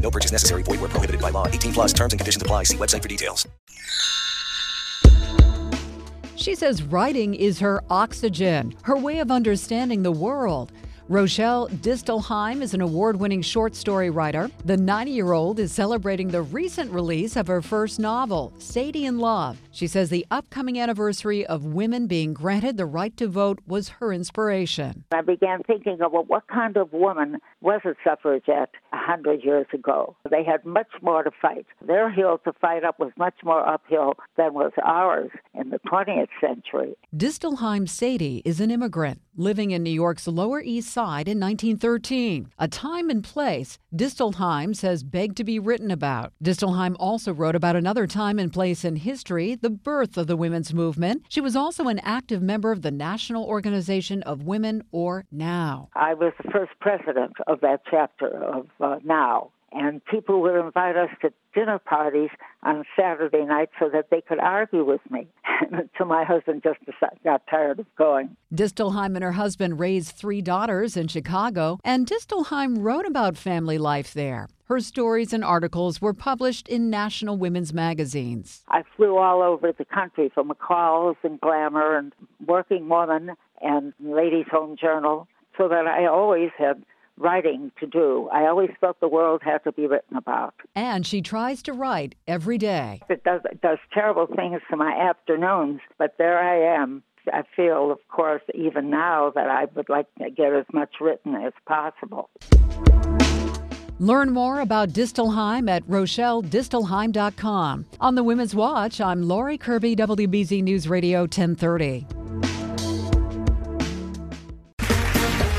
No purchase necessary. Void where prohibited by law. 18 plus terms and conditions apply. See website for details. She says writing is her oxygen, her way of understanding the world. Rochelle Distelheim is an award winning short story writer. The 90 year old is celebrating the recent release of her first novel, Sadie in Love. She says the upcoming anniversary of women being granted the right to vote was her inspiration. I began thinking of well, what kind of woman was a suffragette a hundred years ago. They had much more to fight. Their hill to fight up was much more uphill than was ours in the 20th century. Distelheim Sadie is an immigrant living in New York's Lower East Side in 1913, a time and place Distelheim says begged to be written about. Distelheim also wrote about another time and place in history, the birth of the women's movement. She was also an active member of the National Organization of Women, or NOW. I was the first president of that chapter of uh, NOW and people would invite us to dinner parties on Saturday night so that they could argue with me until my husband just got tired of going. Distelheim and her husband raised three daughters in Chicago, and Distelheim wrote about family life there. Her stories and articles were published in national women's magazines. I flew all over the country for McCall's and Glamour and Working Woman and Ladies' Home Journal so that I always had writing to do. I always felt the world had to be written about. And she tries to write every day. It does, it does terrible things to my afternoons, but there I am. I feel, of course, even now that I would like to get as much written as possible. Learn more about Distelheim at RochelleDistelheim.com. On the Women's Watch, I'm Lori Kirby, WBZ News Radio 1030.